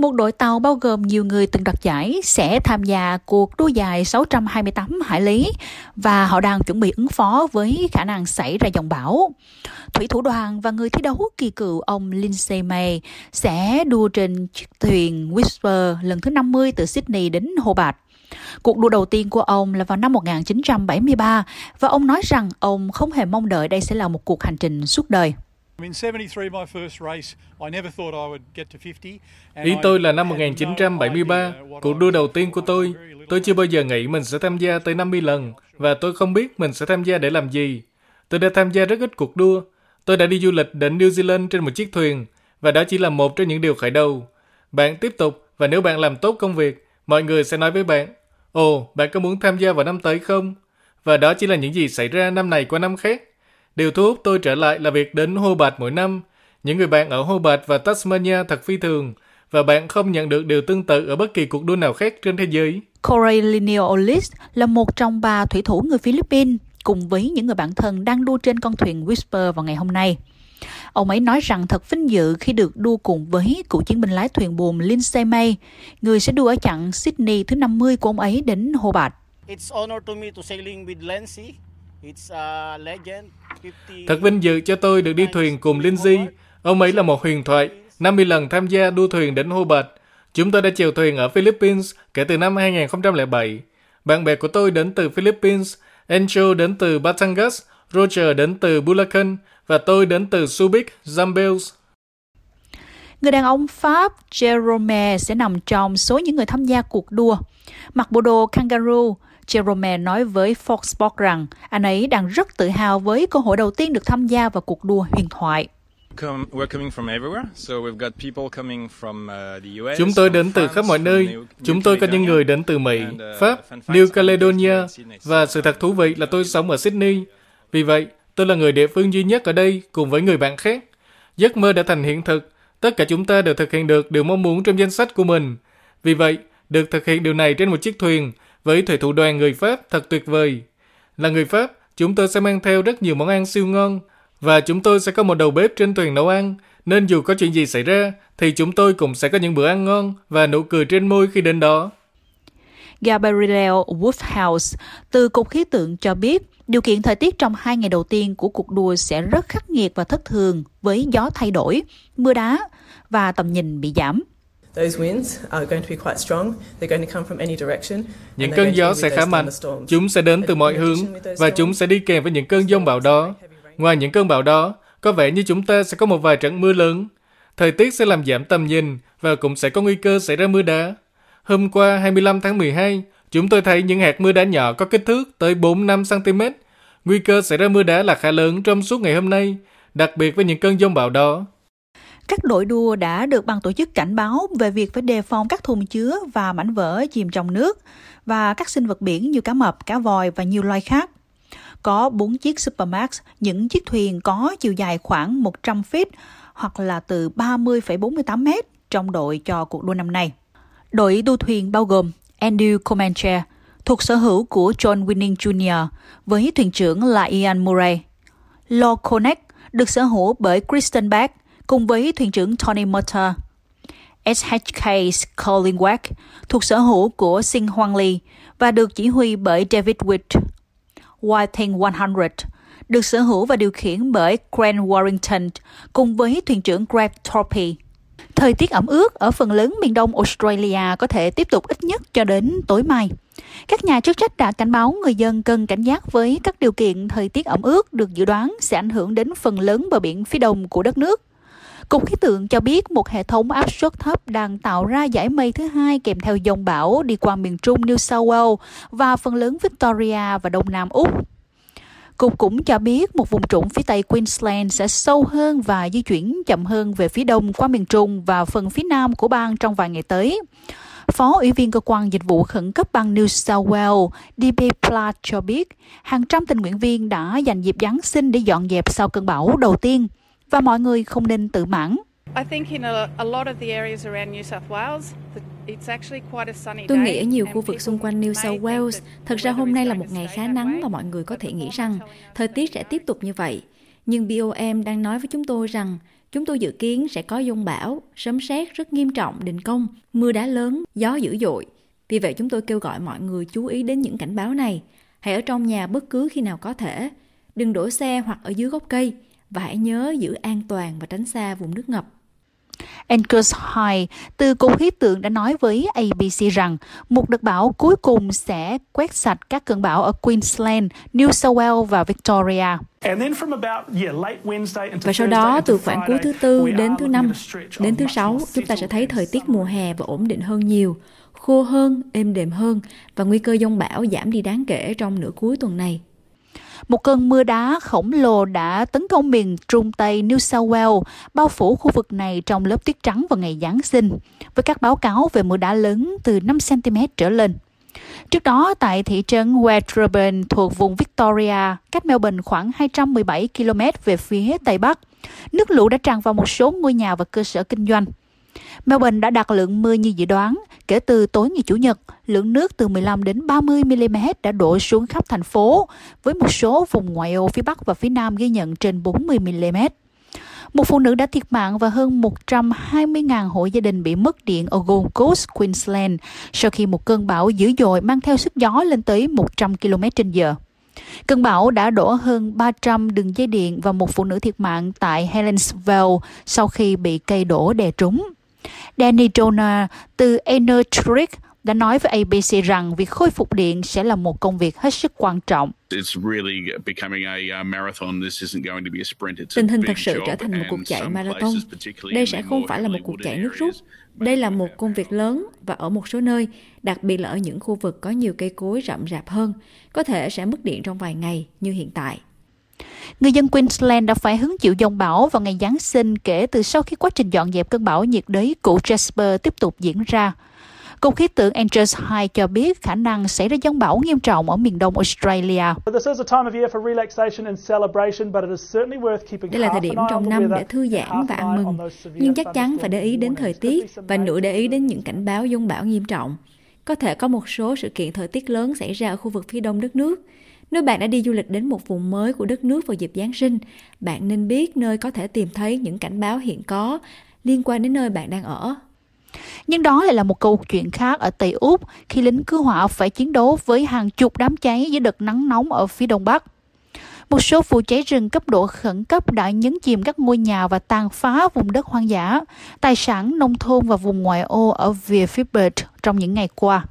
một đội tàu bao gồm nhiều người từng đoạt giải sẽ tham gia cuộc đua dài 628 hải lý và họ đang chuẩn bị ứng phó với khả năng xảy ra dòng bão. Thủy thủ đoàn và người thi đấu kỳ cựu ông Lindsay May sẽ đua trên chiếc thuyền Whisper lần thứ 50 từ Sydney đến Hobart. Cuộc đua đầu tiên của ông là vào năm 1973 và ông nói rằng ông không hề mong đợi đây sẽ là một cuộc hành trình suốt đời. Ý tôi là năm 1973, cuộc đua đầu tiên của tôi. Tôi chưa bao giờ nghĩ mình sẽ tham gia tới 50 lần, và tôi không biết mình sẽ tham gia để làm gì. Tôi đã tham gia rất ít cuộc đua. Tôi đã đi du lịch đến New Zealand trên một chiếc thuyền, và đó chỉ là một trong những điều khởi đầu. Bạn tiếp tục, và nếu bạn làm tốt công việc, mọi người sẽ nói với bạn, Ồ, bạn có muốn tham gia vào năm tới không? Và đó chỉ là những gì xảy ra năm này qua năm khác. Điều thu hút tôi trở lại là việc đến Hobart mỗi năm. Những người bạn ở Hobart và Tasmania thật phi thường, và bạn không nhận được điều tương tự ở bất kỳ cuộc đua nào khác trên thế giới. Correlinio Olis là một trong ba thủy thủ người Philippines cùng với những người bạn thân đang đua trên con thuyền Whisper vào ngày hôm nay. Ông ấy nói rằng thật vinh dự khi được đua cùng với cựu chiến binh lái thuyền buồm Lindsay May, người sẽ đua ở chặng Sydney thứ 50 của ông ấy đến Hobart. It's honor to me to sailing with Lindsay. It's a legend. Thật vinh dự cho tôi được đi thuyền cùng Lindsay. Ông ấy là một huyền thoại, 50 lần tham gia đua thuyền đến Hobart. Chúng tôi đã chèo thuyền ở Philippines kể từ năm 2007. Bạn bè của tôi đến từ Philippines, Angel đến từ Batangas, Roger đến từ Bulacan và tôi đến từ Subic, Zambales. Người đàn ông Pháp Jerome sẽ nằm trong số những người tham gia cuộc đua. Mặc bộ đồ kangaroo, Jerome nói với Fox Sports rằng anh ấy đang rất tự hào với cơ hội đầu tiên được tham gia vào cuộc đua huyền thoại. Chúng tôi đến từ khắp mọi nơi. Chúng tôi có những người đến từ Mỹ, uh, Pháp, New Caledonia và sự thật thú vị là tôi sống ở Sydney. Vì vậy, tôi là người địa phương duy nhất ở đây cùng với người bạn khác. Giấc mơ đã thành hiện thực. Tất cả chúng ta đều thực hiện được điều mong muốn trong danh sách của mình. Vì vậy, được thực hiện điều này trên một chiếc thuyền với thủy thủ đoàn người Pháp thật tuyệt vời. Là người Pháp, chúng tôi sẽ mang theo rất nhiều món ăn siêu ngon và chúng tôi sẽ có một đầu bếp trên thuyền nấu ăn. Nên dù có chuyện gì xảy ra, thì chúng tôi cũng sẽ có những bữa ăn ngon và nụ cười trên môi khi đến đó. Gabriel Woodhouse từ Cục Khí tượng cho biết điều kiện thời tiết trong hai ngày đầu tiên của cuộc đua sẽ rất khắc nghiệt và thất thường với gió thay đổi, mưa đá và tầm nhìn bị giảm. Những cơn gió sẽ khá mạnh, chúng sẽ đến từ mọi hướng và chúng sẽ đi kèm với những cơn giông bão đó. Ngoài những cơn bão đó, có vẻ như chúng ta sẽ có một vài trận mưa lớn. Thời tiết sẽ làm giảm tầm nhìn và cũng sẽ có nguy cơ xảy ra mưa đá. Hôm qua 25 tháng 12, chúng tôi thấy những hạt mưa đá nhỏ có kích thước tới 4-5 cm. Nguy cơ xảy ra mưa đá là khá lớn trong suốt ngày hôm nay, đặc biệt với những cơn giông bão đó. Các đội đua đã được ban tổ chức cảnh báo về việc phải đề phòng các thùng chứa và mảnh vỡ chìm trong nước và các sinh vật biển như cá mập, cá voi và nhiều loài khác. Có 4 chiếc Supermax, những chiếc thuyền có chiều dài khoảng 100 feet hoặc là từ 30,48 mét trong đội cho cuộc đua năm nay. Đội đua thuyền bao gồm Andrew Comanche, thuộc sở hữu của John Winning Jr. với thuyền trưởng là Ian Murray. Lord Connect được sở hữu bởi Kristen Beck cùng với thuyền trưởng Tony Mutter, SHK Colin Wack thuộc sở hữu của Sinh Hoang Lee và được chỉ huy bởi David Witt. Whiting 100 được sở hữu và điều khiển bởi Grant Warrington cùng với thuyền trưởng Greg Torpy. Thời tiết ẩm ướt ở phần lớn miền đông Australia có thể tiếp tục ít nhất cho đến tối mai. Các nhà chức trách đã cảnh báo người dân cần cảnh giác với các điều kiện thời tiết ẩm ướt được dự đoán sẽ ảnh hưởng đến phần lớn bờ biển phía đông của đất nước. Cục khí tượng cho biết một hệ thống áp suất thấp đang tạo ra giải mây thứ hai kèm theo dòng bão đi qua miền trung New South Wales và phần lớn Victoria và Đông Nam Úc. Cục cũng cho biết một vùng trũng phía tây Queensland sẽ sâu hơn và di chuyển chậm hơn về phía đông qua miền Trung và phần phía nam của bang trong vài ngày tới. Phó Ủy viên Cơ quan Dịch vụ Khẩn cấp bang New South Wales, DB Platt cho biết, hàng trăm tình nguyện viên đã dành dịp Giáng sinh để dọn dẹp sau cơn bão đầu tiên và mọi người không nên tự mãn. Tôi nghĩ ở nhiều khu vực xung quanh New South Wales, thật ra hôm nay là một ngày khá nắng và mọi người có thể nghĩ rằng thời tiết sẽ tiếp tục như vậy. Nhưng BOM đang nói với chúng tôi rằng chúng tôi dự kiến sẽ có dông bão, sấm sét rất nghiêm trọng, đình công, mưa đá lớn, gió dữ dội. Vì vậy chúng tôi kêu gọi mọi người chú ý đến những cảnh báo này. Hãy ở trong nhà bất cứ khi nào có thể. Đừng đổ xe hoặc ở dưới gốc cây và hãy nhớ giữ an toàn và tránh xa vùng nước ngập. Angus High từ Cục Khí tượng đã nói với ABC rằng một đợt bão cuối cùng sẽ quét sạch các cơn bão ở Queensland, New South Wales và Victoria. Và sau đó, từ khoảng cuối thứ Tư đến thứ Năm, đến thứ Sáu, chúng ta sẽ thấy thời tiết mùa hè và ổn định hơn nhiều, khô hơn, êm đềm hơn và nguy cơ giông bão giảm đi đáng kể trong nửa cuối tuần này. Một cơn mưa đá khổng lồ đã tấn công miền trung tây New South Wales, bao phủ khu vực này trong lớp tuyết trắng vào ngày Giáng sinh, với các báo cáo về mưa đá lớn từ 5 cm trở lên. Trước đó, tại thị trấn Wedderburn thuộc vùng Victoria, cách Melbourne khoảng 217 km về phía tây bắc, nước lũ đã tràn vào một số ngôi nhà và cơ sở kinh doanh. Melbourne đã đạt lượng mưa như dự đoán. Kể từ tối ngày Chủ nhật, lượng nước từ 15 đến 30 mm đã đổ xuống khắp thành phố, với một số vùng ngoại ô phía Bắc và phía Nam ghi nhận trên 40 mm. Một phụ nữ đã thiệt mạng và hơn 120.000 hộ gia đình bị mất điện ở Gold Coast, Queensland sau khi một cơn bão dữ dội mang theo sức gió lên tới 100 km h Cơn bão đã đổ hơn 300 đường dây điện và một phụ nữ thiệt mạng tại Helensville sau khi bị cây đổ đè trúng. Danny Donner từ Enertric đã nói với ABC rằng việc khôi phục điện sẽ là một công việc hết sức quan trọng. Tình hình thật sự trở thành một cuộc chạy marathon. Đây sẽ không phải là một cuộc chạy nước rút. Đây là một công việc lớn và ở một số nơi, đặc biệt là ở những khu vực có nhiều cây cối rậm rạp hơn, có thể sẽ mất điện trong vài ngày như hiện tại. Người dân Queensland đã phải hứng chịu dông bão vào ngày Giáng sinh kể từ sau khi quá trình dọn dẹp cơn bão nhiệt đới cũ Jasper tiếp tục diễn ra. Cục khí tượng Andrews High cho biết khả năng xảy ra giông bão nghiêm trọng ở miền đông Australia. Đây là thời điểm trong năm để thư giãn và ăn mừng, nhưng chắc chắn phải để ý đến thời tiết và nửa để ý đến những cảnh báo giông bão nghiêm trọng. Có thể có một số sự kiện thời tiết lớn xảy ra ở khu vực phía đông đất nước. Nếu bạn đã đi du lịch đến một vùng mới của đất nước vào dịp Giáng sinh, bạn nên biết nơi có thể tìm thấy những cảnh báo hiện có liên quan đến nơi bạn đang ở. Nhưng đó lại là một câu chuyện khác ở Tây Úc khi lính cứu hỏa phải chiến đấu với hàng chục đám cháy dưới đợt nắng nóng ở phía đông bắc. Một số vụ cháy rừng cấp độ khẩn cấp đã nhấn chìm các ngôi nhà và tàn phá vùng đất hoang dã, tài sản nông thôn và vùng ngoại ô ở phía trong những ngày qua.